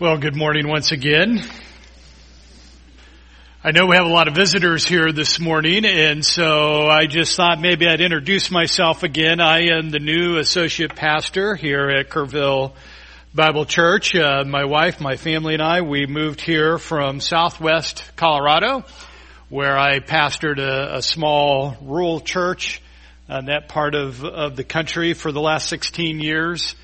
Well, good morning once again. I know we have a lot of visitors here this morning, and so I just thought maybe I'd introduce myself again. I am the new associate pastor here at Kerrville Bible Church. Uh, my wife, my family, and I, we moved here from southwest Colorado, where I pastored a, a small rural church in that part of, of the country for the last 16 years.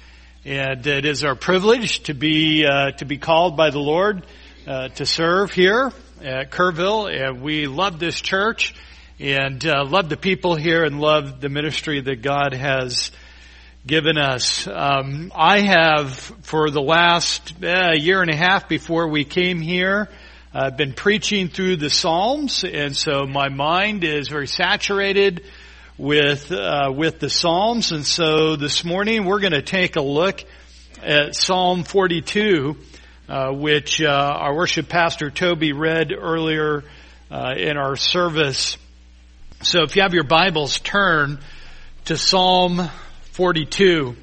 And it is our privilege to be uh, to be called by the Lord uh, to serve here at Kerrville, and we love this church and uh, love the people here and love the ministry that God has given us. Um, I have, for the last uh, year and a half before we came here, uh, been preaching through the Psalms, and so my mind is very saturated with uh, with the Psalms, and so this morning we're going to take a look at Psalm 42, uh, which uh, our worship pastor Toby read earlier uh, in our service. So, if you have your Bibles, turn to Psalm 42.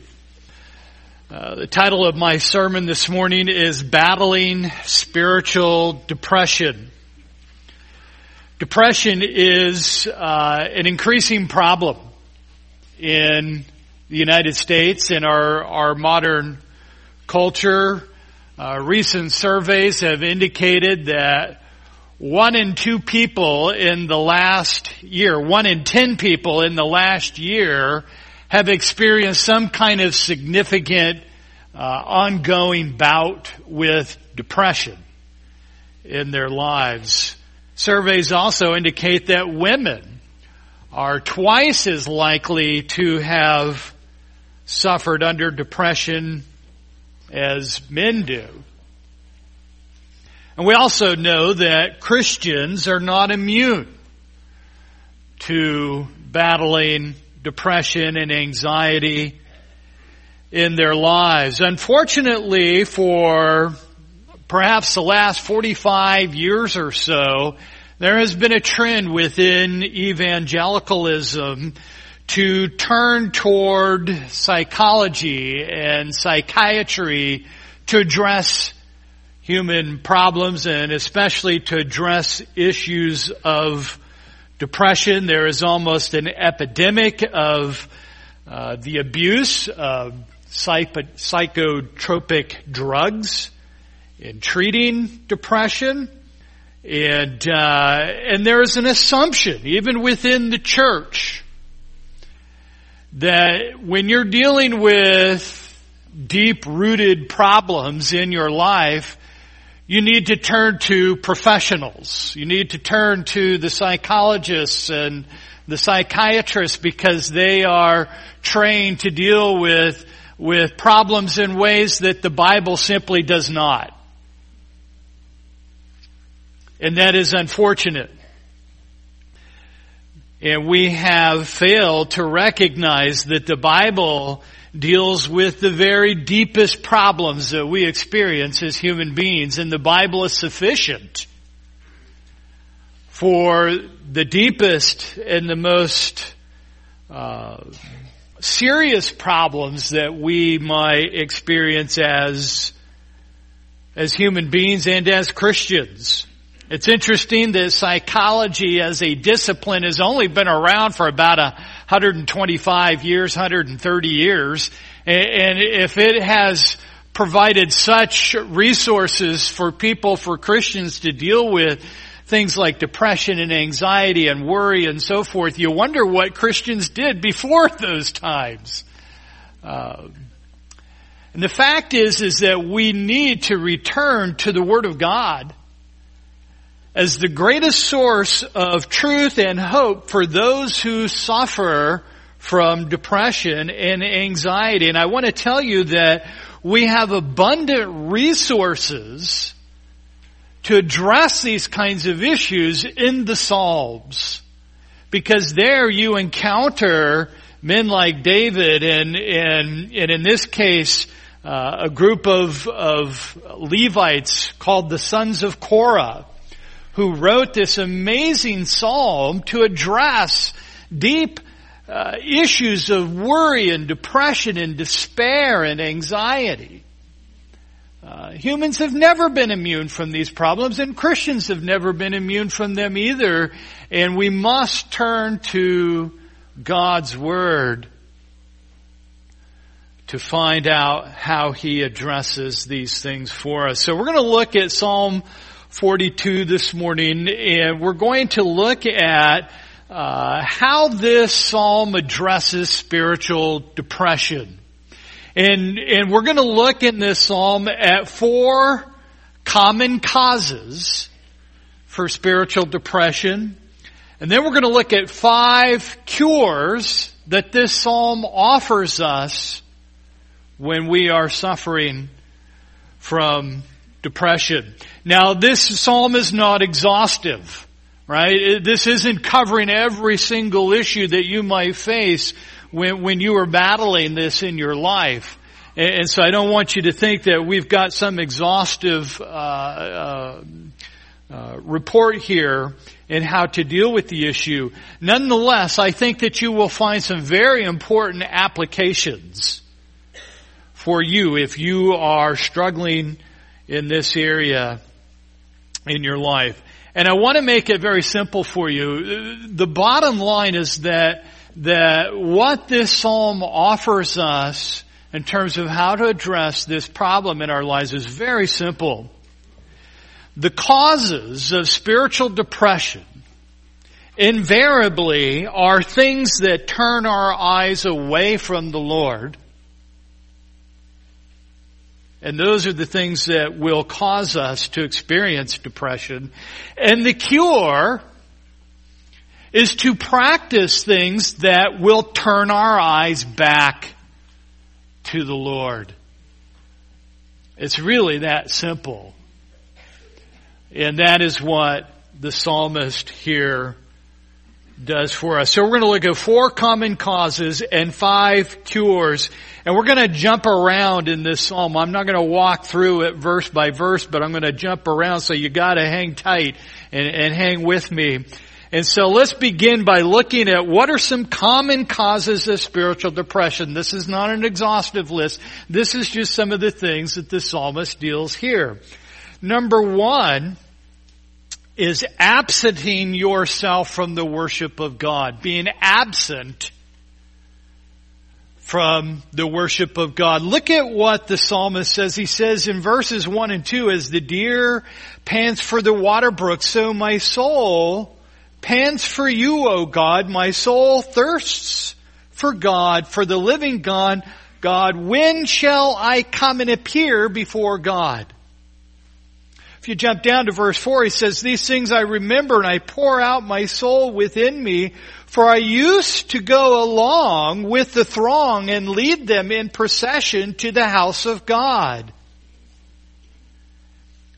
Uh, the title of my sermon this morning is Battling Spiritual Depression. Depression is uh, an increasing problem in the United States in our, our modern culture. Uh, recent surveys have indicated that one in two people in the last year, one in ten people in the last year have experienced some kind of significant uh, ongoing bout with depression in their lives. Surveys also indicate that women are twice as likely to have suffered under depression as men do. And we also know that Christians are not immune to battling depression and anxiety in their lives. Unfortunately for perhaps the last 45 years or so, there has been a trend within evangelicalism to turn toward psychology and psychiatry to address human problems and especially to address issues of depression. There is almost an epidemic of uh, the abuse of psychotropic drugs in treating depression. And, uh, and there is an assumption, even within the church, that when you're dealing with deep rooted problems in your life, you need to turn to professionals. You need to turn to the psychologists and the psychiatrists because they are trained to deal with, with problems in ways that the Bible simply does not. And that is unfortunate. And we have failed to recognize that the Bible deals with the very deepest problems that we experience as human beings, and the Bible is sufficient for the deepest and the most uh, serious problems that we might experience as as human beings and as Christians. It's interesting that psychology as a discipline has only been around for about 125 years, 130 years. And if it has provided such resources for people, for Christians to deal with things like depression and anxiety and worry and so forth, you wonder what Christians did before those times. Uh, and the fact is, is that we need to return to the Word of God as the greatest source of truth and hope for those who suffer from depression and anxiety. And I want to tell you that we have abundant resources to address these kinds of issues in the Psalms. Because there you encounter men like David and, and, and in this case, uh, a group of, of Levites called the sons of Korah who wrote this amazing psalm to address deep uh, issues of worry and depression and despair and anxiety. uh, humans have never been immune from these problems and Christians have never been immune from them either. And we must turn to God's Word to find out how He addresses these things for us. So we're going to look at Psalm 42 this morning and we're going to look at uh, how this psalm addresses spiritual depression. And, and we're going to look in this psalm at four common causes for spiritual depression. And then we're going to look at five cures that this psalm offers us when we are suffering from depression. Now this psalm is not exhaustive, right? This isn't covering every single issue that you might face when, when you are battling this in your life. And, and so I don't want you to think that we've got some exhaustive uh, uh, uh, report here in how to deal with the issue. Nonetheless, I think that you will find some very important applications for you if you are struggling in this area in your life. And I want to make it very simple for you. The bottom line is that that what this psalm offers us in terms of how to address this problem in our lives is very simple. The causes of spiritual depression invariably are things that turn our eyes away from the Lord. And those are the things that will cause us to experience depression. And the cure is to practice things that will turn our eyes back to the Lord. It's really that simple. And that is what the psalmist here does for us. So we're going to look at four common causes and five cures. And we're going to jump around in this psalm. I'm not going to walk through it verse by verse, but I'm going to jump around so you got to hang tight and, and hang with me. And so let's begin by looking at what are some common causes of spiritual depression. This is not an exhaustive list. This is just some of the things that the psalmist deals here. Number one is absenting yourself from the worship of God. Being absent from the worship of God. Look at what the psalmist says. He says in verses 1 and 2, as the deer pants for the water brook, so my soul pants for you, O God. My soul thirsts for God, for the living God. God, when shall I come and appear before God? If you jump down to verse 4, he says, These things I remember and I pour out my soul within me, for I used to go along with the throng and lead them in procession to the house of God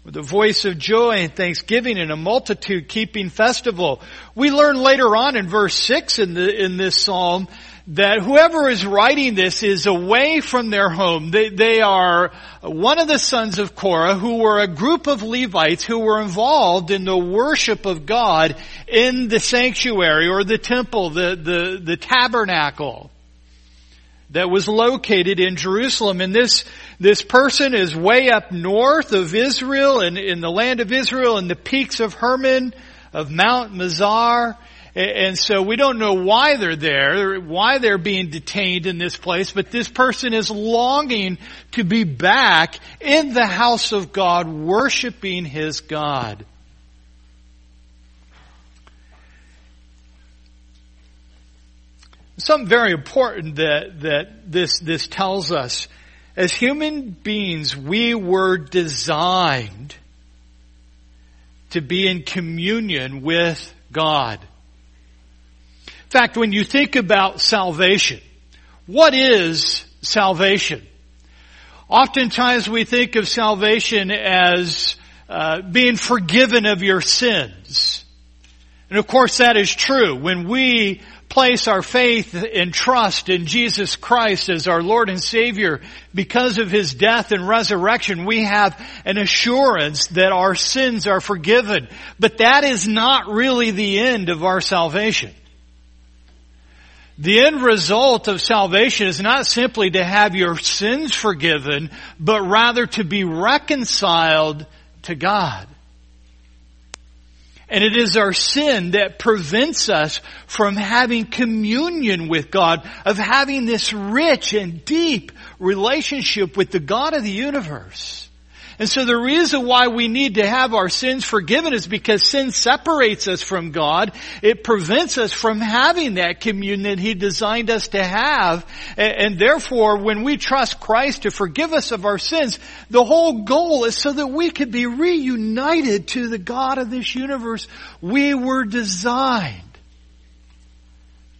with a voice of joy and thanksgiving and a multitude keeping festival. We learn later on in verse 6 in, the, in this psalm that whoever is writing this is away from their home. They, they are one of the sons of Korah who were a group of Levites who were involved in the worship of God in the sanctuary or the temple, the, the, the tabernacle that was located in Jerusalem. And this, this person is way up north of Israel and in the land of Israel in the peaks of Hermon, of Mount Mizar. And so we don't know why they're there, why they're being detained in this place, but this person is longing to be back in the house of God, worshiping his God. Something very important that, that this, this tells us. As human beings, we were designed to be in communion with God. Fact, when you think about salvation, what is salvation? Oftentimes we think of salvation as uh, being forgiven of your sins. And of course that is true. When we place our faith and trust in Jesus Christ as our Lord and Savior, because of His death and resurrection, we have an assurance that our sins are forgiven. But that is not really the end of our salvation. The end result of salvation is not simply to have your sins forgiven, but rather to be reconciled to God. And it is our sin that prevents us from having communion with God, of having this rich and deep relationship with the God of the universe. And so the reason why we need to have our sins forgiven is because sin separates us from God. It prevents us from having that communion that He designed us to have. And therefore, when we trust Christ to forgive us of our sins, the whole goal is so that we could be reunited to the God of this universe. We were designed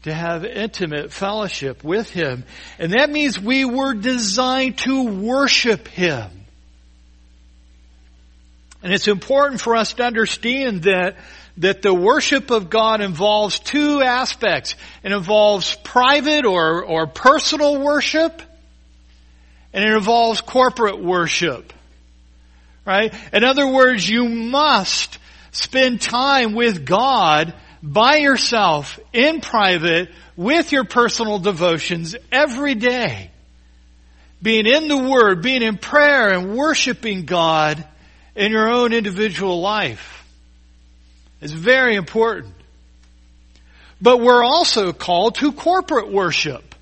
to have intimate fellowship with Him. And that means we were designed to worship Him. And it's important for us to understand that that the worship of God involves two aspects. It involves private or, or personal worship, and it involves corporate worship. Right? In other words, you must spend time with God by yourself, in private, with your personal devotions every day. Being in the Word, being in prayer and worshiping God in your own individual life. is very important. But we're also called to corporate worship.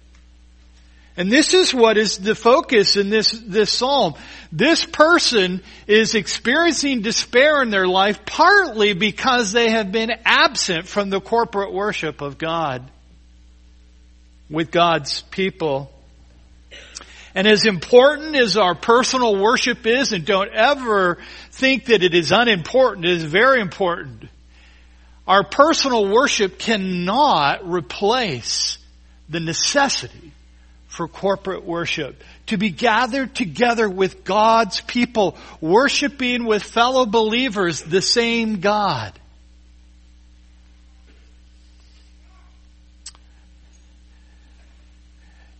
And this is what is the focus in this, this psalm. This person is experiencing despair in their life partly because they have been absent from the corporate worship of God with God's people. And as important as our personal worship is, and don't ever think that it is unimportant, it is very important. Our personal worship cannot replace the necessity for corporate worship. To be gathered together with God's people, worshiping with fellow believers the same God.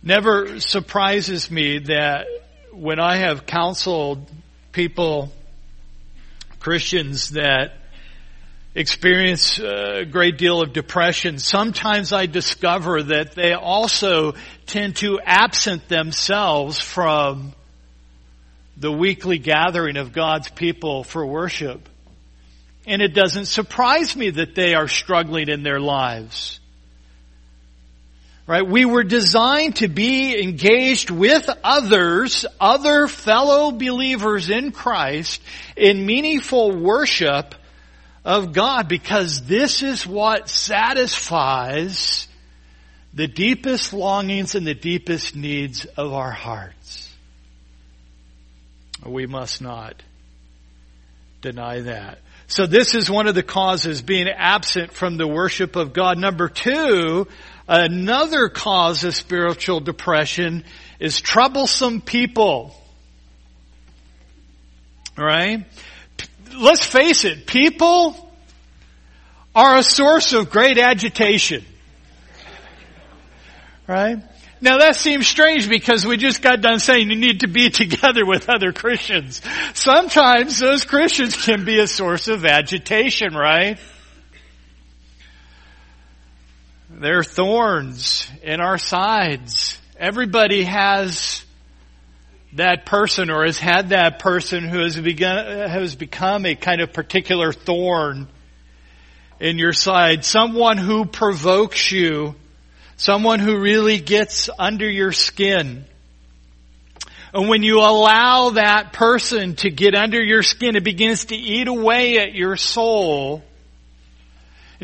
Never surprises me that when I have counseled people, Christians that experience a great deal of depression, sometimes I discover that they also tend to absent themselves from the weekly gathering of God's people for worship. And it doesn't surprise me that they are struggling in their lives. Right? We were designed to be engaged with others, other fellow believers in Christ in meaningful worship of God because this is what satisfies the deepest longings and the deepest needs of our hearts. We must not deny that. So this is one of the causes being absent from the worship of God. Number two, Another cause of spiritual depression is troublesome people. Right? Let's face it, people are a source of great agitation. Right? Now that seems strange because we just got done saying you need to be together with other Christians. Sometimes those Christians can be a source of agitation, right? There are thorns in our sides. Everybody has that person or has had that person who has begun, has become a kind of particular thorn in your side. Someone who provokes you. Someone who really gets under your skin. And when you allow that person to get under your skin, it begins to eat away at your soul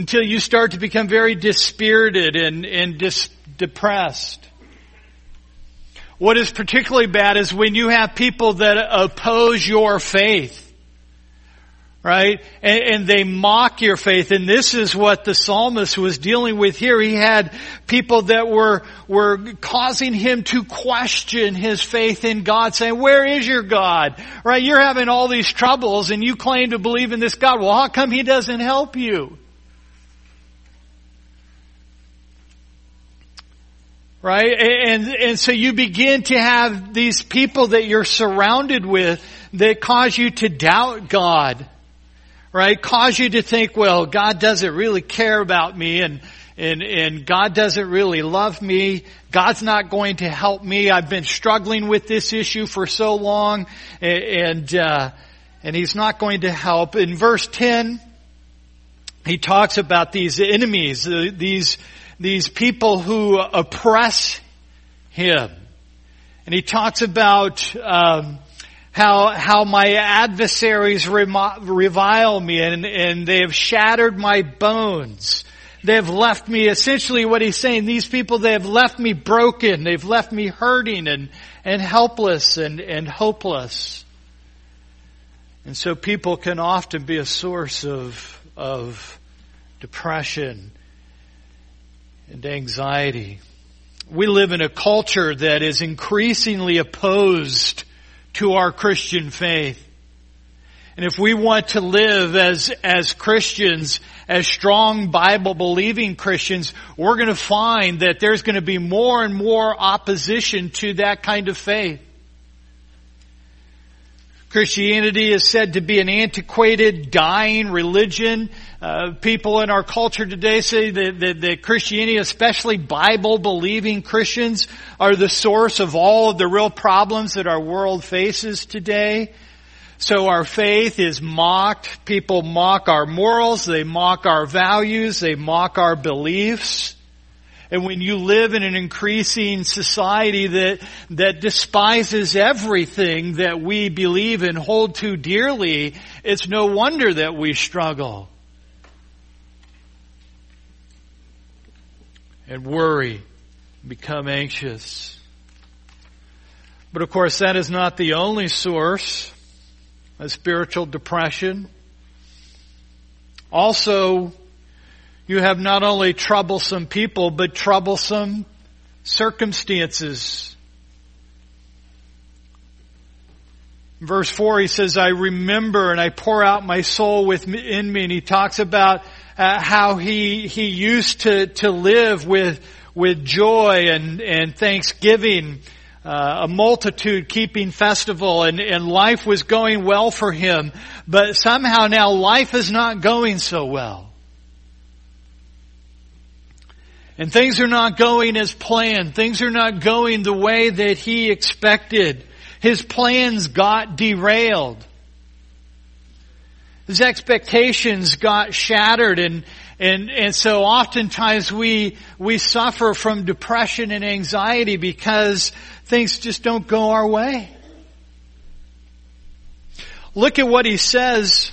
until you start to become very dispirited and, and dis- depressed. What is particularly bad is when you have people that oppose your faith. Right? And, and, they mock your faith. And this is what the psalmist was dealing with here. He had people that were, were causing him to question his faith in God, saying, where is your God? Right? You're having all these troubles and you claim to believe in this God. Well, how come he doesn't help you? Right? And, and so you begin to have these people that you're surrounded with that cause you to doubt God. Right? Cause you to think, well, God doesn't really care about me and, and, and God doesn't really love me. God's not going to help me. I've been struggling with this issue for so long and, uh, and He's not going to help. In verse 10, he talks about these enemies, uh, these, these people who oppress him. And he talks about, um, how how my adversaries revile me and and they have shattered my bones. They have left me essentially what he's saying, these people they have left me broken, they've left me hurting and and helpless and, and hopeless. And so people can often be a source of of depression and anxiety. We live in a culture that is increasingly opposed to our Christian faith. And if we want to live as, as Christians, as strong Bible believing Christians, we're going to find that there's going to be more and more opposition to that kind of faith. Christianity is said to be an antiquated, dying religion. Uh, people in our culture today say that, that, that Christianity, especially Bible-believing Christians, are the source of all of the real problems that our world faces today. So our faith is mocked. People mock our morals. They mock our values. They mock our beliefs. And when you live in an increasing society that, that despises everything that we believe and hold to dearly, it's no wonder that we struggle. And worry, become anxious. But of course that is not the only source of spiritual depression. Also, you have not only troublesome people, but troublesome circumstances. Verse 4, he says, I remember and I pour out my soul within me. And he talks about uh, how he, he used to, to live with, with joy and, and thanksgiving, uh, a multitude keeping festival and, and life was going well for him. But somehow now life is not going so well. And things are not going as planned. Things are not going the way that he expected. His plans got derailed. His expectations got shattered and, and, and so oftentimes we, we suffer from depression and anxiety because things just don't go our way. Look at what he says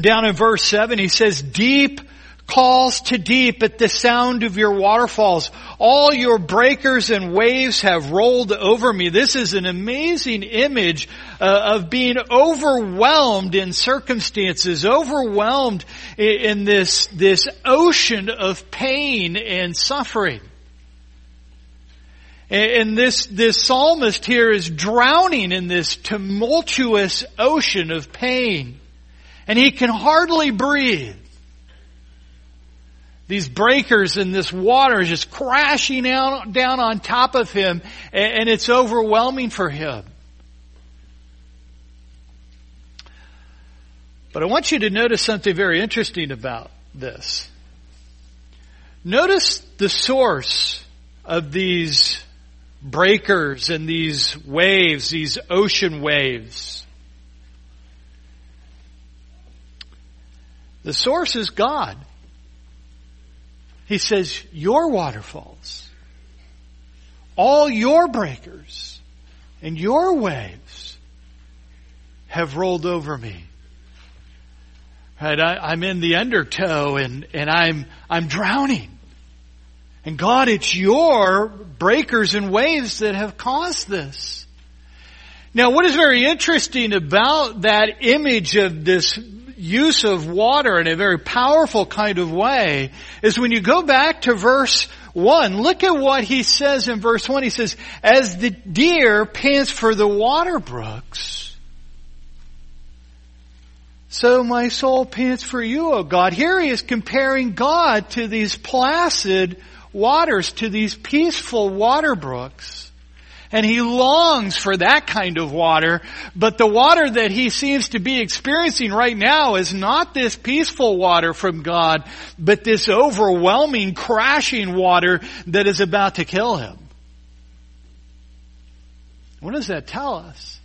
down in verse 7. He says, deep calls to deep at the sound of your waterfalls. All your breakers and waves have rolled over me. This is an amazing image uh, of being overwhelmed in circumstances, overwhelmed in, in this, this ocean of pain and suffering. And this, this psalmist here is drowning in this tumultuous ocean of pain. And he can hardly breathe these breakers and this water is just crashing out, down on top of him and it's overwhelming for him. But I want you to notice something very interesting about this. Notice the source of these breakers and these waves, these ocean waves. The source is God. He says, your waterfalls, all your breakers and your waves have rolled over me. Right? I, am in the undertow and, and I'm, I'm drowning. And God, it's your breakers and waves that have caused this. Now what is very interesting about that image of this use of water in a very powerful kind of way is when you go back to verse 1, look at what he says in verse 1. He says, as the deer pants for the water brooks, so my soul pants for you, O God. Here he is comparing God to these placid waters, to these peaceful water brooks. And he longs for that kind of water, but the water that he seems to be experiencing right now is not this peaceful water from God, but this overwhelming, crashing water that is about to kill him. What does that tell us?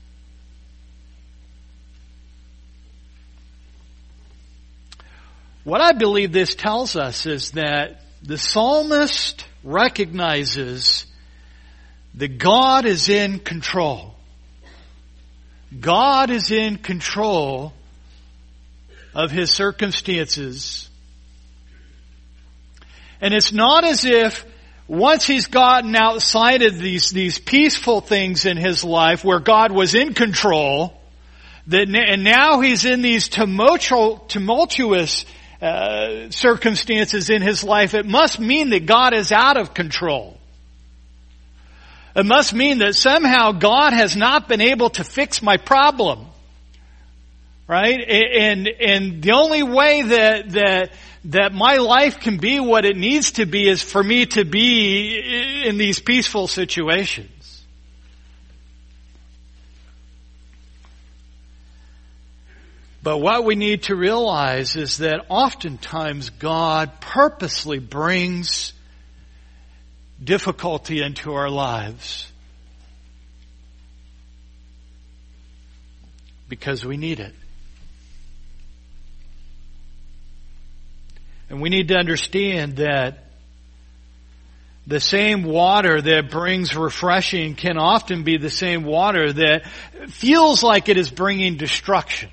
What I believe this tells us is that the psalmist recognizes that God is in control. God is in control of his circumstances. And it's not as if once he's gotten outside of these, these peaceful things in his life where God was in control, that, and now he's in these tumultuous uh, circumstances in his life, it must mean that God is out of control. It must mean that somehow God has not been able to fix my problem. Right? And, and the only way that, that, that my life can be what it needs to be is for me to be in these peaceful situations. But what we need to realize is that oftentimes God purposely brings difficulty into our lives because we need it. And we need to understand that the same water that brings refreshing can often be the same water that feels like it is bringing destruction.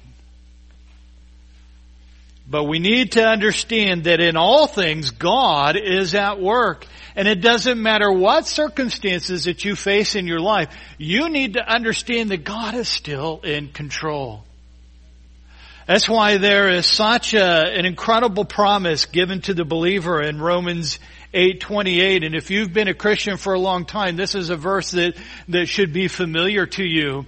But we need to understand that in all things, God is at work. And it doesn't matter what circumstances that you face in your life, you need to understand that God is still in control. That's why there is such a, an incredible promise given to the believer in Romans 8:28 and if you've been a Christian for a long time this is a verse that that should be familiar to you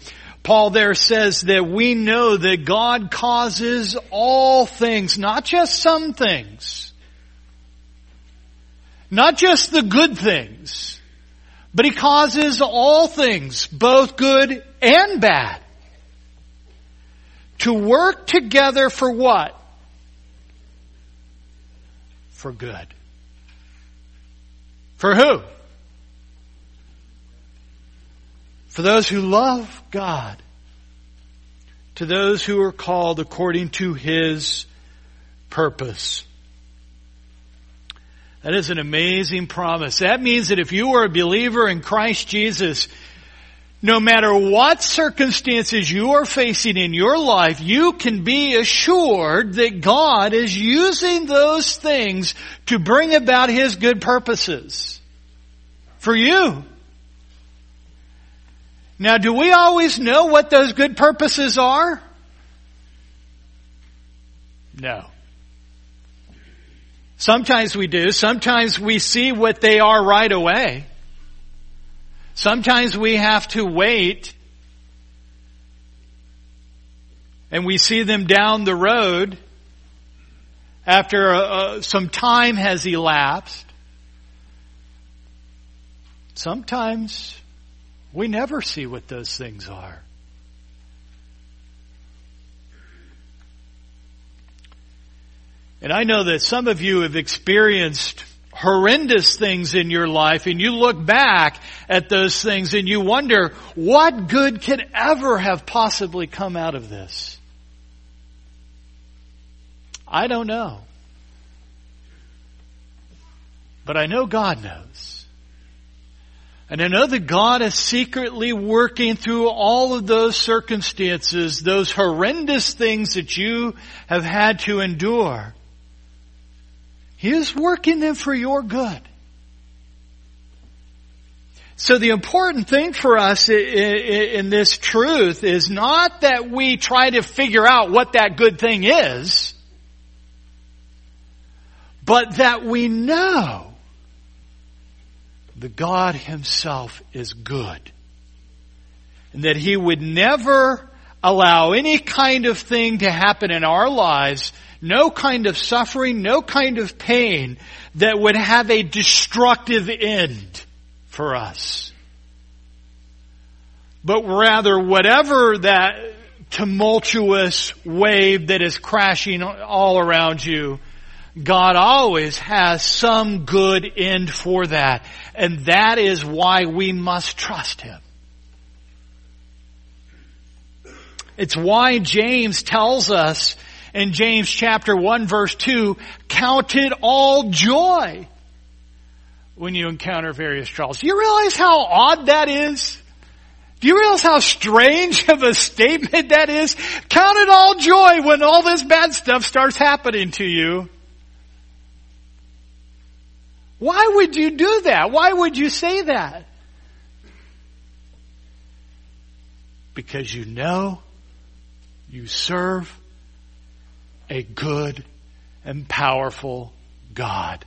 Paul there says that we know that God causes all things, not just some things, not just the good things, but He causes all things, both good and bad, to work together for what? For good. For who? For those who love God, to those who are called according to His purpose. That is an amazing promise. That means that if you are a believer in Christ Jesus, no matter what circumstances you are facing in your life, you can be assured that God is using those things to bring about His good purposes. For you. Now, do we always know what those good purposes are? No. Sometimes we do. Sometimes we see what they are right away. Sometimes we have to wait and we see them down the road after uh, uh some time has elapsed. Sometimes we never see what those things are. And I know that some of you have experienced horrendous things in your life and you look back at those things and you wonder what good could ever have possibly come out of this. I don't know. But I know God knows. And I know that God is secretly working through all of those circumstances, those horrendous things that you have had to endure. He is working them for your good. So the important thing for us in this truth is not that we try to figure out what that good thing is, but that we know the God Himself is good. And that He would never allow any kind of thing to happen in our lives, no kind of suffering, no kind of pain that would have a destructive end for us. but rather whatever that tumultuous wave that is crashing all around you, God always has some good end for that. And that is why we must trust Him. It's why James tells us in James chapter 1 verse 2, count it all joy when you encounter various trials. Do you realize how odd that is? Do you realize how strange of a statement that is? Count it all joy when all this bad stuff starts happening to you. Why would you do that? Why would you say that? Because you know you serve a good and powerful God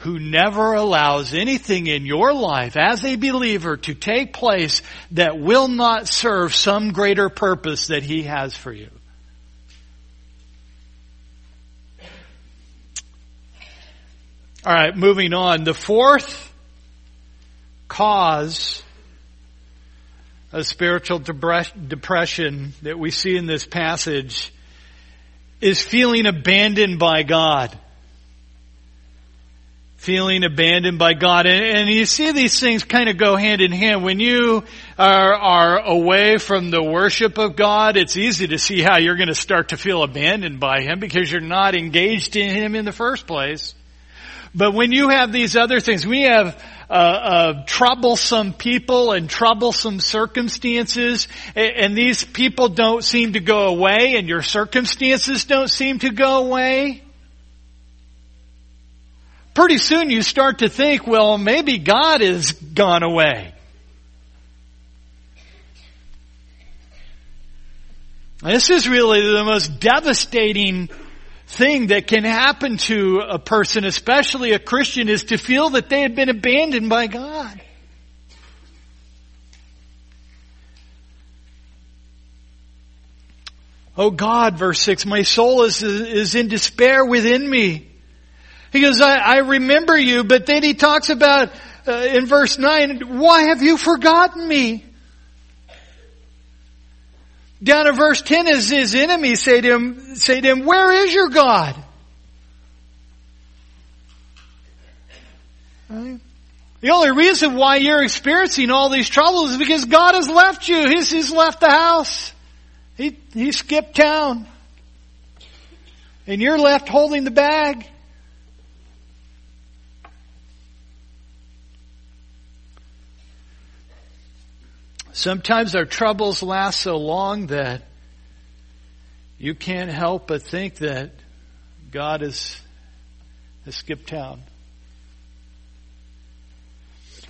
who never allows anything in your life as a believer to take place that will not serve some greater purpose that he has for you. All right, moving on. The fourth cause of spiritual depression that we see in this passage is feeling abandoned by God. Feeling abandoned by God. And, and you see these things kind of go hand in hand. When you are, are away from the worship of God, it's easy to see how you're going to start to feel abandoned by Him because you're not engaged in Him in the first place. But when you have these other things, we have uh, uh, troublesome people and troublesome circumstances, and, and these people don't seem to go away, and your circumstances don't seem to go away. Pretty soon you start to think, well, maybe God has gone away. This is really the most devastating thing that can happen to a person, especially a Christian, is to feel that they have been abandoned by God. Oh God, verse 6, my soul is, is in despair within me. He goes, I, I remember you, but then he talks about, uh, in verse 9, why have you forgotten me? Down in verse 10 is his enemies say to him, say to him, where is your God? The only reason why you're experiencing all these troubles is because God has left you. He's, he's left the house. He, he skipped town. And you're left holding the bag. Sometimes our troubles last so long that you can't help but think that God has, has skipped town.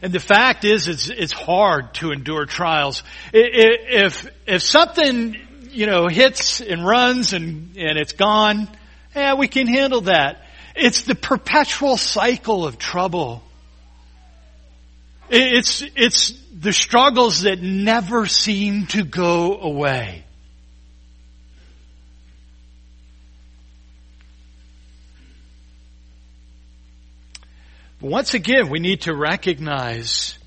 And the fact is, it's, it's hard to endure trials. If, if something, you know, hits and runs and, and it's gone, yeah, we can handle that. It's the perpetual cycle of trouble. It's, it's the struggles that never seem to go away. But once again, we need to recognize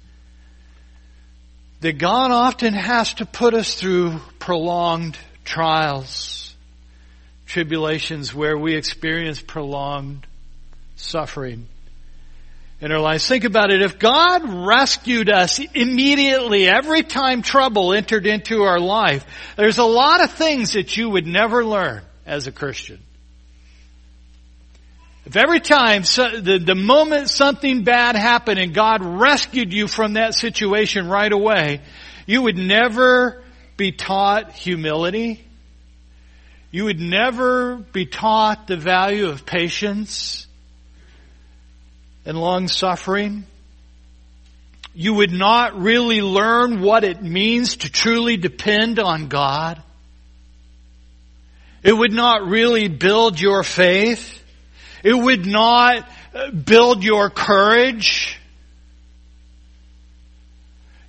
that God often has to put us through prolonged trials, tribulations where we experience prolonged suffering in our lives. Think about it. If God rescued us immediately every time trouble entered into our life, there's a lot of things that you would never learn as a Christian. If every time, so, the, the moment something bad happened and God rescued you from that situation right away, you would never be taught humility. You would never be taught the value of patience and long suffering. You would not really learn what it means to truly depend on God. It would not really build your faith. It would not uh, build your courage.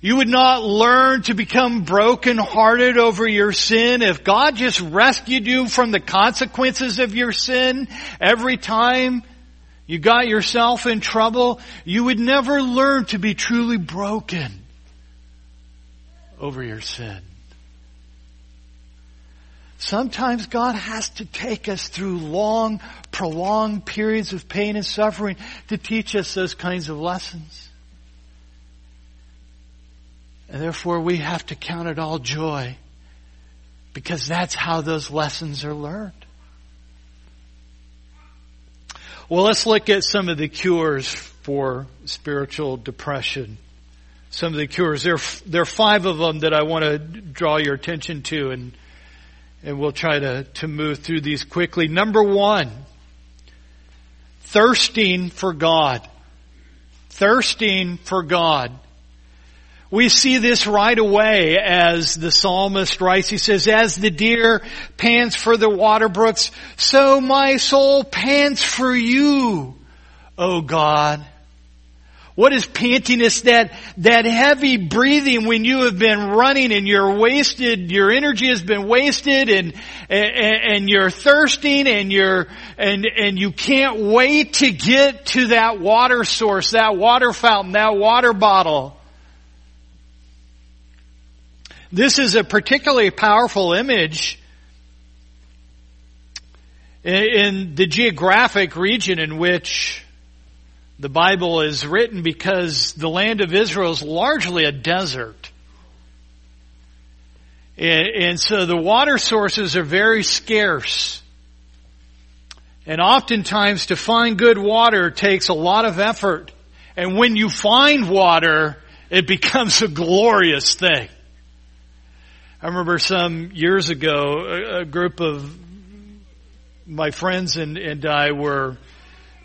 You would not learn to become broken-hearted over your sin if God just rescued you from the consequences of your sin every time you got yourself in trouble, you would never learn to be truly broken. over your sin. Sometimes God has to take us through long, prolonged periods of pain and suffering to teach us those kinds of lessons. And therefore we have to count it all joy because that's how those lessons are learned. Well, let's look at some of the cures for spiritual depression. Some of the cures. There, there are five of them that I want to draw your attention to and and we'll try to, to move through these quickly. Number one, thirsting for God. Thirsting for God. We see this right away as the psalmist writes. He says, as the deer pants for the water brooks, so my soul pants for you, O God. What is pantiness? That, that heavy breathing when you have been running and you're wasted, your energy has been wasted and, and, and you're thirsting and you're, and, and you can't wait to get to that water source, that water fountain, that water bottle. This is a particularly powerful image in the geographic region in which the Bible is written because the land of Israel is largely a desert. And, so the water sources are very scarce. And oftentimes to find good water takes a lot of effort. And when you find water, it becomes a glorious thing. I remember some years ago, a, a group of my friends and, and I were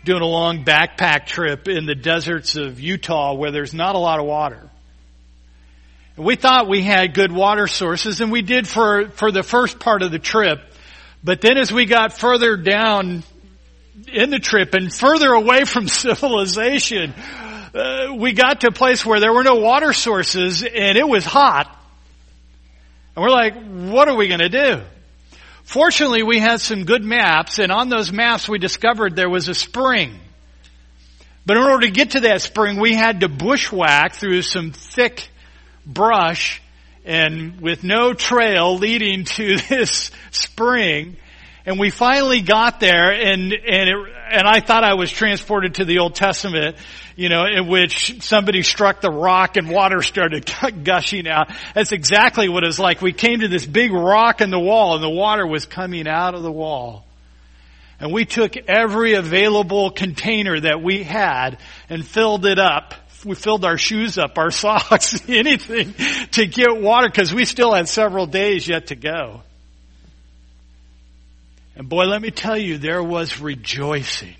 doing a long backpack trip in the deserts of Utah where there's not a lot of water. And we thought we had good water sources and we did for, for the first part of the trip. But then as we got further down in the trip and further away from civilization, uh, we got to a place where there were no water sources and it was hot. And we're like, what are we going to do? Fortunately, we had some good maps, and on those maps we discovered there was a spring. But in order to get to that spring, we had to bushwhack through some thick brush and with no trail leading to this spring. And we finally got there and, and it, and I thought I was transported to the Old Testament, you know, in which somebody struck the rock and water started gushing out. That's exactly what it was like. We came to this big rock in the wall and the water was coming out of the wall. And we took every available container that we had and filled it up we filled our shoes up, our socks, anything to get water because we still had several days yet to go. And boy, let me tell you, there was rejoicing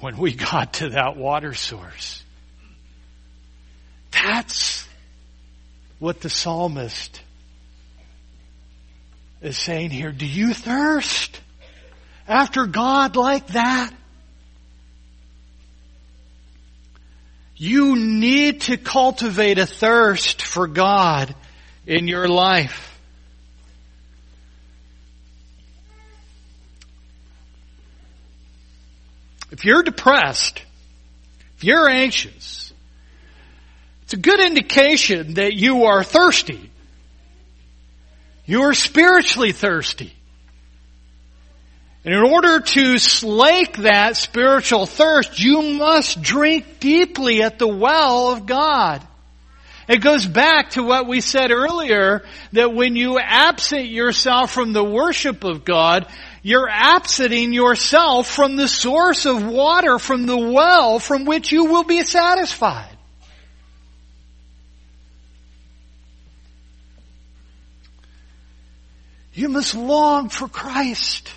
when we got to that water source. That's what the psalmist is saying here. Do you thirst after God like that? You need to cultivate a thirst for God in your life. If you're depressed, if you're anxious, it's a good indication that you are thirsty. You are spiritually thirsty. And in order to slake that spiritual thirst, you must drink deeply at the well of God. It goes back to what we said earlier, that when you absent yourself from the worship of God, you're absenting yourself from the source of water from the well from which you will be satisfied. You must long for Christ.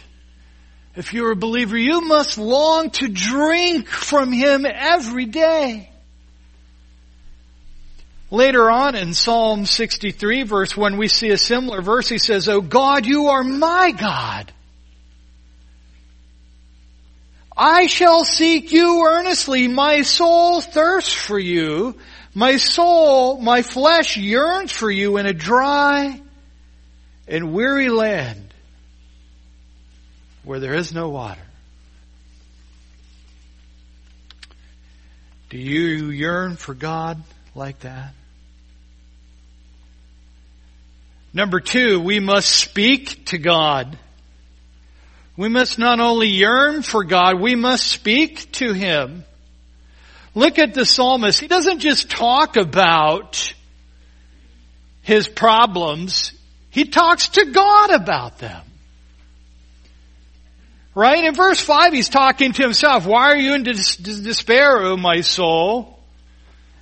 If you're a believer, you must long to drink from Him every day. Later on in Psalm 63 verse 1, we see a similar verse. He says, Oh God, you are my God. I shall seek you earnestly. My soul thirsts for you. My soul, my flesh yearns for you in a dry and weary land where there is no water. Do you yearn for God like that? Number two, we must speak to God. We must not only yearn for God, we must speak to Him. Look at the psalmist. He doesn't just talk about his problems. He talks to God about them. Right? In verse 5, he's talking to himself. Why are you in despair, O my soul?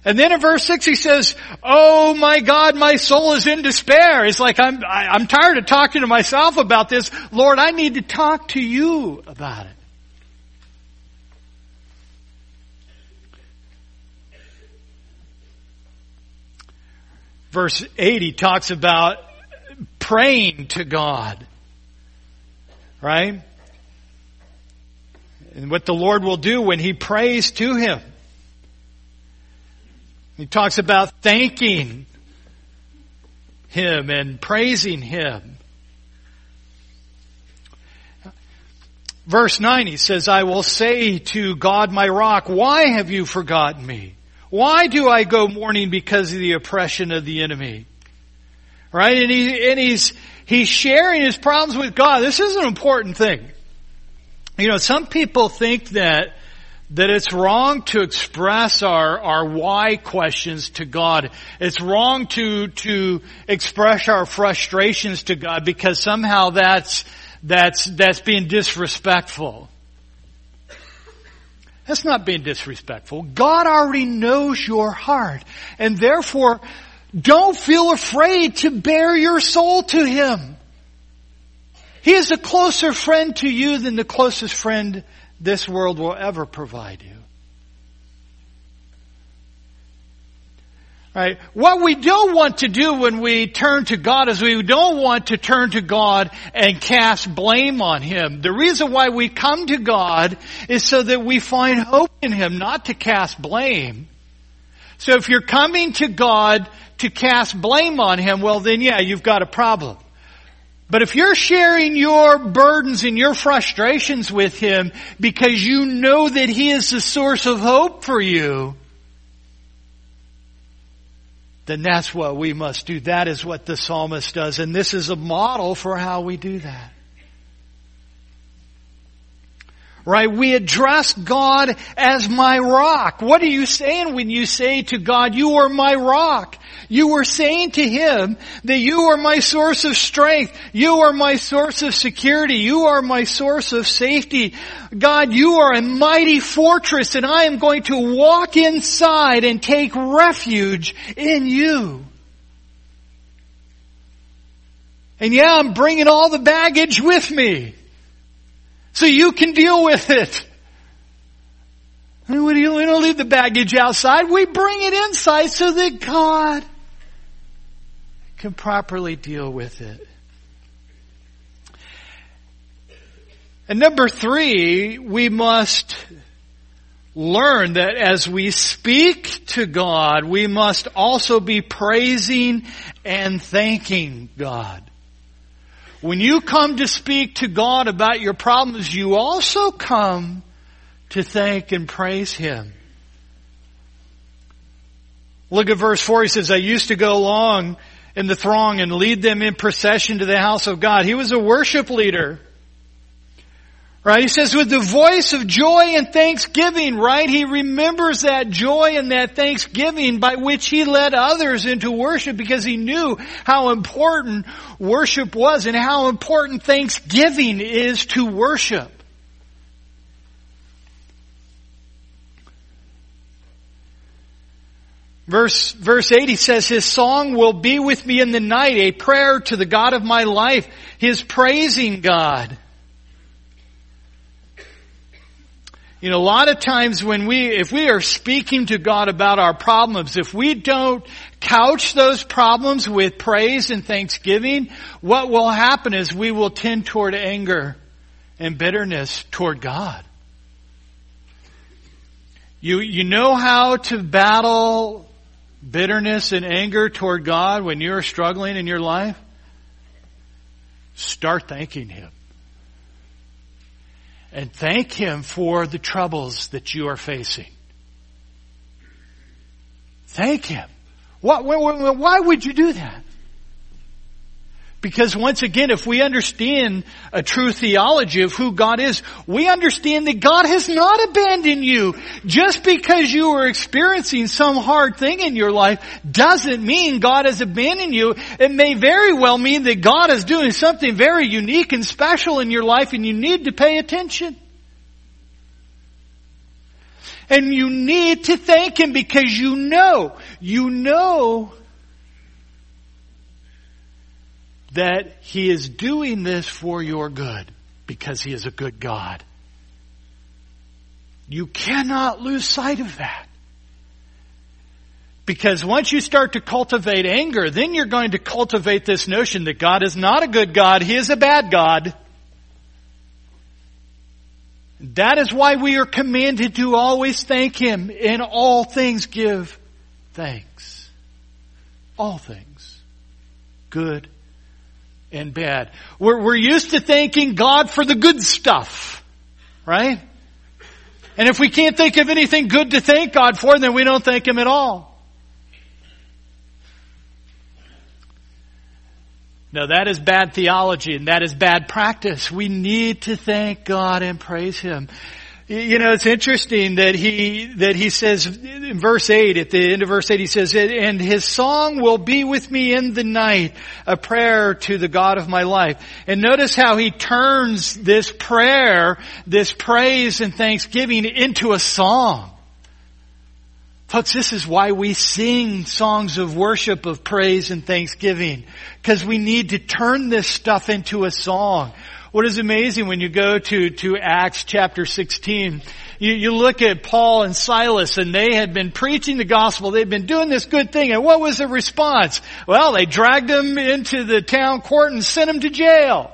And then in verse 6 he says, Oh my God, my soul is in despair. It's like, I'm, I, am i am tired of talking to myself about this. Lord, I need to talk to you about it. Verse 8 he talks about praying to God. Right? And what the Lord will do when he prays to him. He talks about thanking Him and praising Him. Verse 9, he says, I will say to God my rock, why have you forgotten me? Why do I go mourning because of the oppression of the enemy? Right? And, he, and he's, he's sharing his problems with God. This is an important thing. You know, some people think that that it's wrong to express our, our why questions to God. It's wrong to, to express our frustrations to God because somehow that's, that's, that's being disrespectful. That's not being disrespectful. God already knows your heart and therefore don't feel afraid to bare your soul to Him. He is a closer friend to you than the closest friend this world will ever provide you. Right? What we don't want to do when we turn to God is we don't want to turn to God and cast blame on Him. The reason why we come to God is so that we find hope in Him, not to cast blame. So if you're coming to God to cast blame on Him, well then yeah, you've got a problem. But if you're sharing your burdens and your frustrations with Him because you know that He is the source of hope for you, then that's what we must do. That is what the psalmist does. And this is a model for how we do that. Right? We address God as my rock. What are you saying when you say to God, you are my rock? You were saying to him that you are my source of strength. You are my source of security. You are my source of safety. God, you are a mighty fortress and I am going to walk inside and take refuge in you. And yeah, I'm bringing all the baggage with me. So you can deal with it. We don't leave the baggage outside. We bring it inside so that God can properly deal with it. And number three, we must learn that as we speak to God, we must also be praising and thanking God. When you come to speak to God about your problems, you also come to thank and praise Him. Look at verse 4. He says, I used to go along in the throng and lead them in procession to the house of God. He was a worship leader. Right? He says with the voice of joy and thanksgiving, right? He remembers that joy and that thanksgiving by which he led others into worship because he knew how important worship was and how important thanksgiving is to worship. Verse, verse 8, he says, His song will be with me in the night, a prayer to the God of my life, His praising God. You know, a lot of times when we, if we are speaking to God about our problems, if we don't couch those problems with praise and thanksgiving, what will happen is we will tend toward anger and bitterness toward God. You, you know how to battle bitterness and anger toward God when you're struggling in your life, start thanking Him. And thank Him for the troubles that you are facing. Thank Him. Why, would you do that? Because once again, if we understand a true theology of who God is, we understand that God has not abandoned you. Just because you are experiencing some hard thing in your life doesn't mean God has abandoned you. It may very well mean that God is doing something very unique and special in your life and you need to pay attention. And you need to thank Him because you know, you know that He is doing this for your good because He is a good God. You cannot lose sight of that. Because once you start to cultivate anger, then you're going to cultivate this notion that God is not a good God, He is a bad God. That is why we are commanded to always thank Him. In all things give thanks. All things. Good and bad. We're, we're used to thanking God for the good stuff. Right? And if we can't think of anything good to thank God for, then we don't thank Him at all. No, that is bad theology and that is bad practice. We need to thank God and praise Him. You know, it's interesting that he, that he says in verse 8, at the end of verse 8, he says, and his song will be with me in the night, a prayer to the God of my life. And notice how he turns this prayer, this praise and thanksgiving into a song. Folks, this is why we sing songs of worship, of praise and thanksgiving. Because we need to turn this stuff into a song. What is amazing when you go to, to Acts chapter 16, you, you look at Paul and Silas and they had been preaching the gospel. They'd been doing this good thing. And what was the response? Well, they dragged them into the town court and sent them to jail.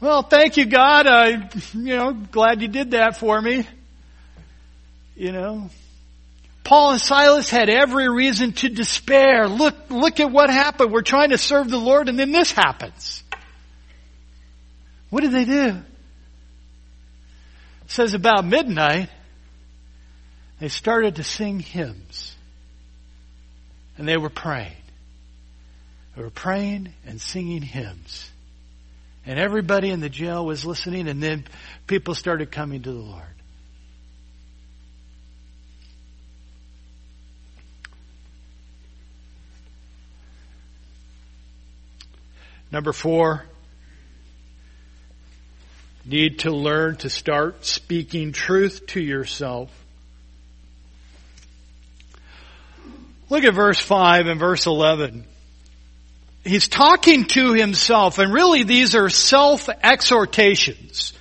Well, thank you God. I, you know, glad you did that for me. You know, Paul and Silas had every reason to despair. Look, look at what happened. We're trying to serve the Lord and then this happens. What did they do? It says about midnight, they started to sing hymns. And they were praying. They were praying and singing hymns. And everybody in the jail was listening and then people started coming to the Lord. Number four, need to learn to start speaking truth to yourself. Look at verse 5 and verse 11. He's talking to himself, and really these are self-exhortations.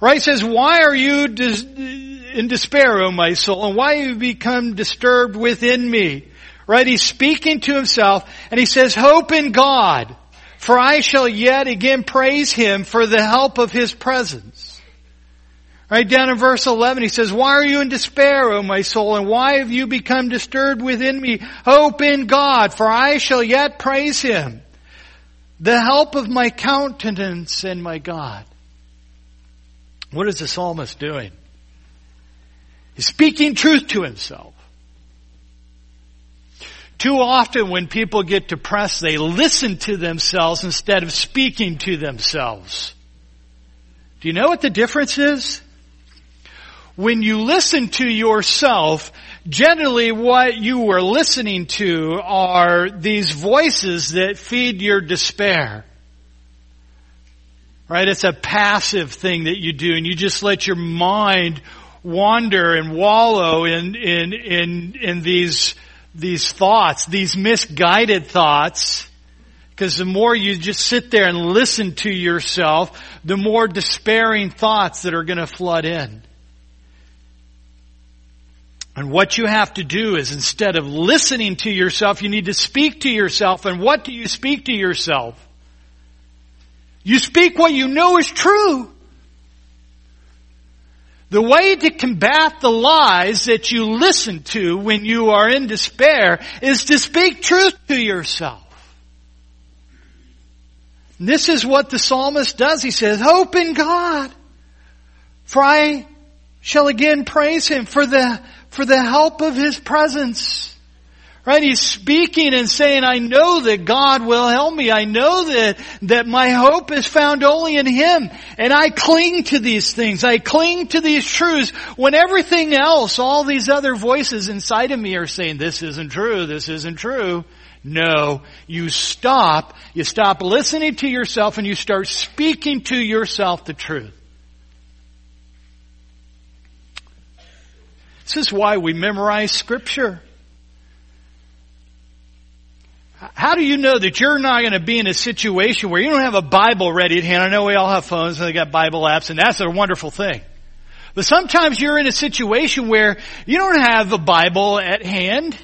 Right? He says, why are you in despair, O my soul, and why have you become disturbed within me? Right? He's speaking to himself, and he says, hope in God. For I shall yet again praise him for the help of his presence. Right down in verse 11 he says, Why are you in despair, O my soul, and why have you become disturbed within me? Hope in God, for I shall yet praise him, the help of my countenance and my God. What is the psalmist doing? He's speaking truth to himself. Too often when people get depressed, they listen to themselves instead of speaking to themselves. Do you know what the difference is? When you listen to yourself, generally what you are listening to are these voices that feed your despair. Right? It's a passive thing that you do and you just let your mind wander and wallow in, in, in, in these these thoughts, these misguided thoughts, because the more you just sit there and listen to yourself, the more despairing thoughts that are going to flood in. And what you have to do is instead of listening to yourself, you need to speak to yourself. And what do you speak to yourself? You speak what you know is true. The way to combat the lies that you listen to when you are in despair is to speak truth to yourself. And this is what the psalmist does. He says, hope in God, for I shall again praise Him for the, for the help of His presence. Right? He's speaking and saying, I know that God will help me. I know that, that my hope is found only in Him. And I cling to these things. I cling to these truths when everything else, all these other voices inside of me are saying, this isn't true, this isn't true. No, you stop, you stop listening to yourself and you start speaking to yourself the truth. This is why we memorize scripture. How do you know that you're not going to be in a situation where you don't have a Bible ready at hand? I know we all have phones and they got Bible apps and that's a wonderful thing. But sometimes you're in a situation where you don't have a Bible at hand.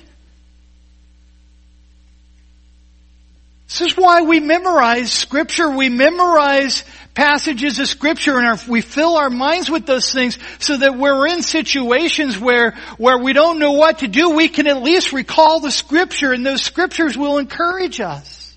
This is why we memorize scripture. We memorize passages of scripture and our, we fill our minds with those things so that we're in situations where, where we don't know what to do, we can at least recall the scripture and those scriptures will encourage us.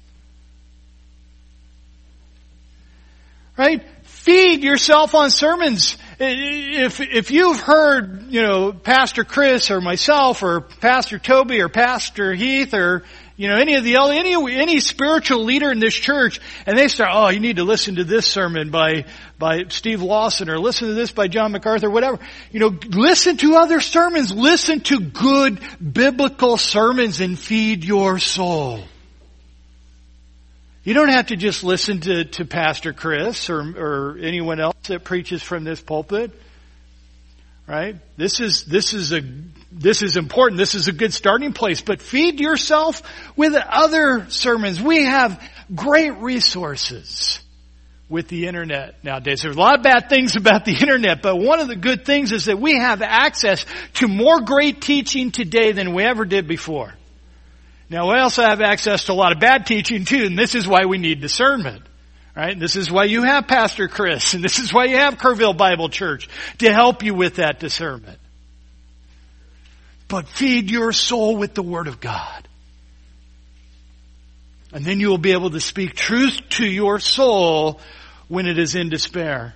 Right? Feed yourself on sermons. If, if you've heard, you know, Pastor Chris or myself or Pastor Toby or Pastor Heath or you know, any of the any any spiritual leader in this church, and they start, oh, you need to listen to this sermon by by Steve Lawson, or listen to this by John MacArthur, whatever. You know, listen to other sermons, listen to good biblical sermons, and feed your soul. You don't have to just listen to, to Pastor Chris or, or anyone else that preaches from this pulpit. Right? This is, this is a this is important. This is a good starting place, but feed yourself with other sermons. We have great resources with the internet nowadays. There's a lot of bad things about the internet, but one of the good things is that we have access to more great teaching today than we ever did before. Now we also have access to a lot of bad teaching too, and this is why we need discernment. Right? This is why you have Pastor Chris, and this is why you have Kerrville Bible Church to help you with that discernment but feed your soul with the Word of God. And then you will be able to speak truth to your soul when it is in despair.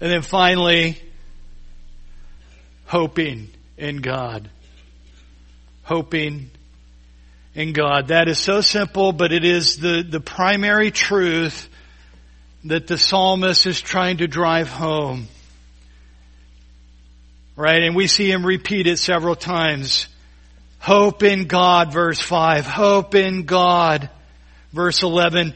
And then finally, hoping in God. Hoping in God. That is so simple, but it is the, the primary truth that the psalmist is trying to drive home. Right? And we see him repeat it several times. Hope in God, verse 5. Hope in God, verse 11.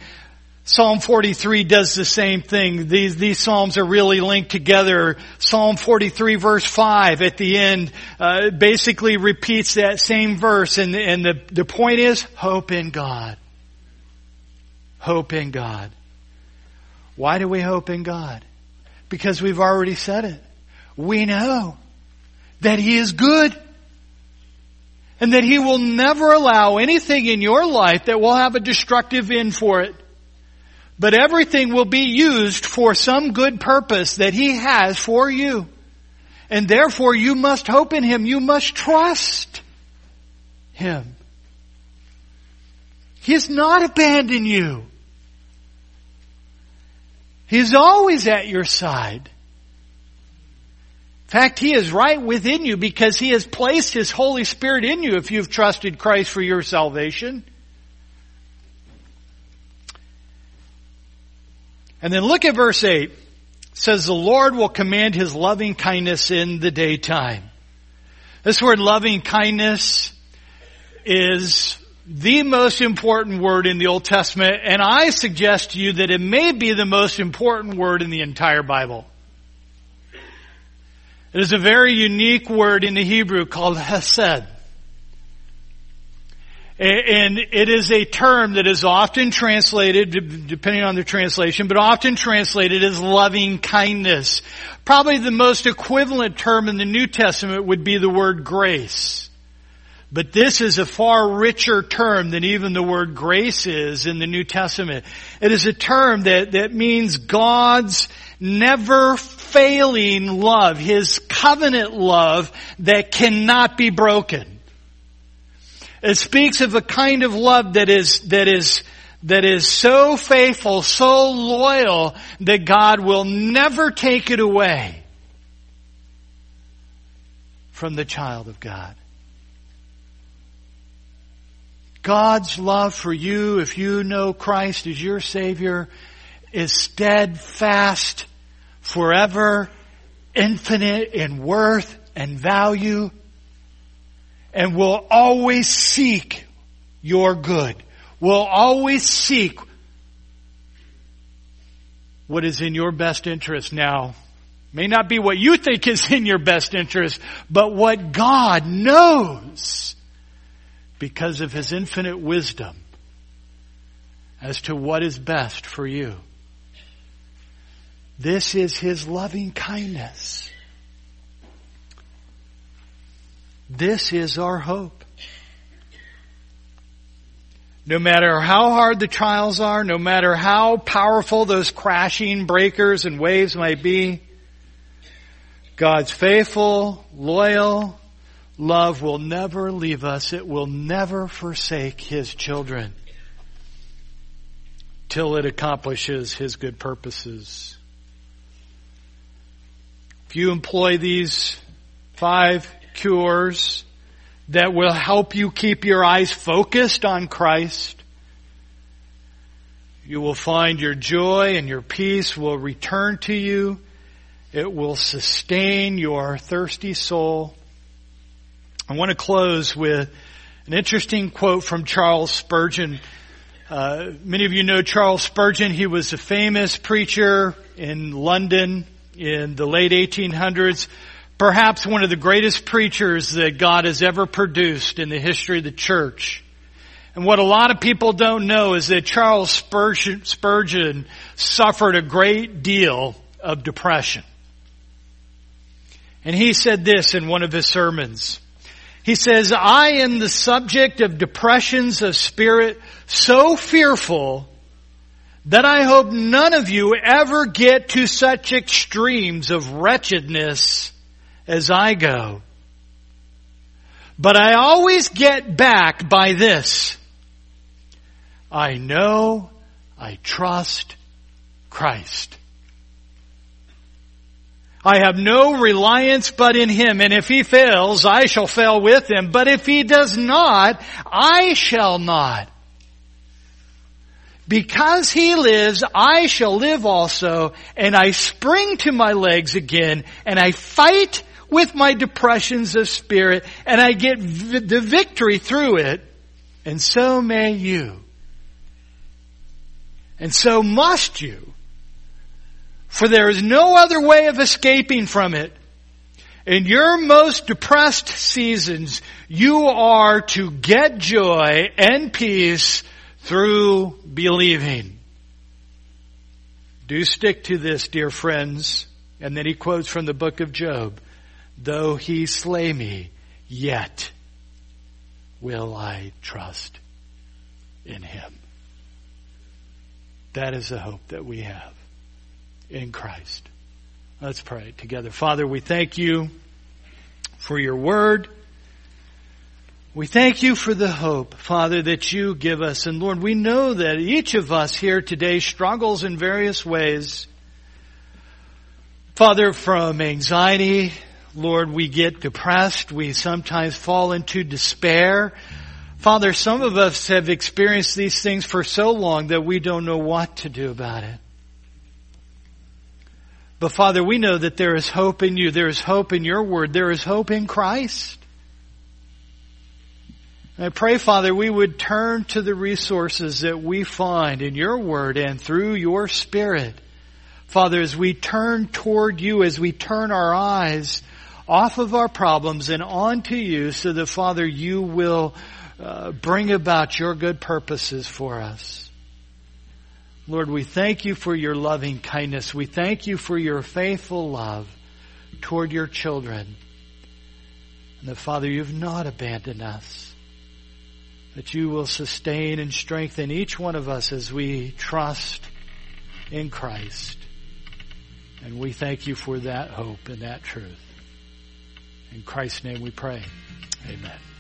Psalm 43 does the same thing. These, these Psalms are really linked together. Psalm 43 verse 5 at the end, uh, basically repeats that same verse and, and the, the point is, hope in God. Hope in God. Why do we hope in God? Because we've already said it. We know that He is good. And that He will never allow anything in your life that will have a destructive end for it. But everything will be used for some good purpose that He has for you. And therefore you must hope in Him. You must trust Him. He has not abandoned you. He is always at your side fact, He is right within you because He has placed His Holy Spirit in you if you've trusted Christ for your salvation. And then look at verse 8. It says, the Lord will command His loving kindness in the daytime. This word loving kindness is the most important word in the Old Testament, and I suggest to you that it may be the most important word in the entire Bible. It is a very unique word in the Hebrew called hesed. And it is a term that is often translated, depending on the translation, but often translated as loving kindness. Probably the most equivalent term in the New Testament would be the word grace. But this is a far richer term than even the word grace is in the New Testament. It is a term that, that means God's never failing love, His covenant love that cannot be broken. It speaks of a kind of love that is, that is, that is so faithful, so loyal that God will never take it away from the child of God. God's love for you, if you know Christ as your Savior, is steadfast, forever, infinite in worth and value, and will always seek your good. Will always seek what is in your best interest now. May not be what you think is in your best interest, but what God knows because of His infinite wisdom as to what is best for you. This is His loving kindness. This is our hope. No matter how hard the trials are, no matter how powerful those crashing breakers and waves might be, God's faithful, loyal love will never leave us. It will never forsake His children till it accomplishes His good purposes. You employ these five cures that will help you keep your eyes focused on Christ. You will find your joy and your peace will return to you. It will sustain your thirsty soul. I want to close with an interesting quote from Charles Spurgeon. Uh, many of you know Charles Spurgeon. He was a famous preacher in London in the late 1800s perhaps one of the greatest preachers that God has ever produced in the history of the church. And what a lot of people don't know is that Charles Spurgeon, Spurgeon suffered a great deal of depression. And he said this in one of his sermons. He says, I am the subject of depressions of spirit so fearful that I hope none of you ever get to such extremes of wretchedness as I go. But I always get back by this. I know I trust Christ. I have no reliance but in Him, and if He fails, I shall fail with Him, but if He does not, I shall not. Because He lives, I shall live also, and I spring to my legs again, and I fight with my depressions of spirit and I get v- the victory through it and so may you. And so must you. For there is no other way of escaping from it. In your most depressed seasons, you are to get joy and peace through believing. Do stick to this, dear friends. And then he quotes from the book of Job. Though he slay me, yet will I trust in him. That is the hope that we have in Christ. Let's pray together. Father, we thank you for your word. We thank you for the hope, Father, that you give us. And Lord, we know that each of us here today struggles in various ways. Father, from anxiety Lord, we get depressed. We sometimes fall into despair. Father, some of us have experienced these things for so long that we don't know what to do about it. But Father, we know that there is hope in you. There is hope in your word. There is hope in Christ. I pray, Father, we would turn to the resources that we find in your word and through your spirit. Father, as we turn toward you, as we turn our eyes off of our problems and onto you so that, Father, you will uh, bring about your good purposes for us. Lord, we thank you for your loving kindness. We thank you for your faithful love toward your children. And that, Father, you've not abandoned us. That you will sustain and strengthen each one of us as we trust in Christ. And we thank you for that hope and that truth. In Christ's name we pray. Amen.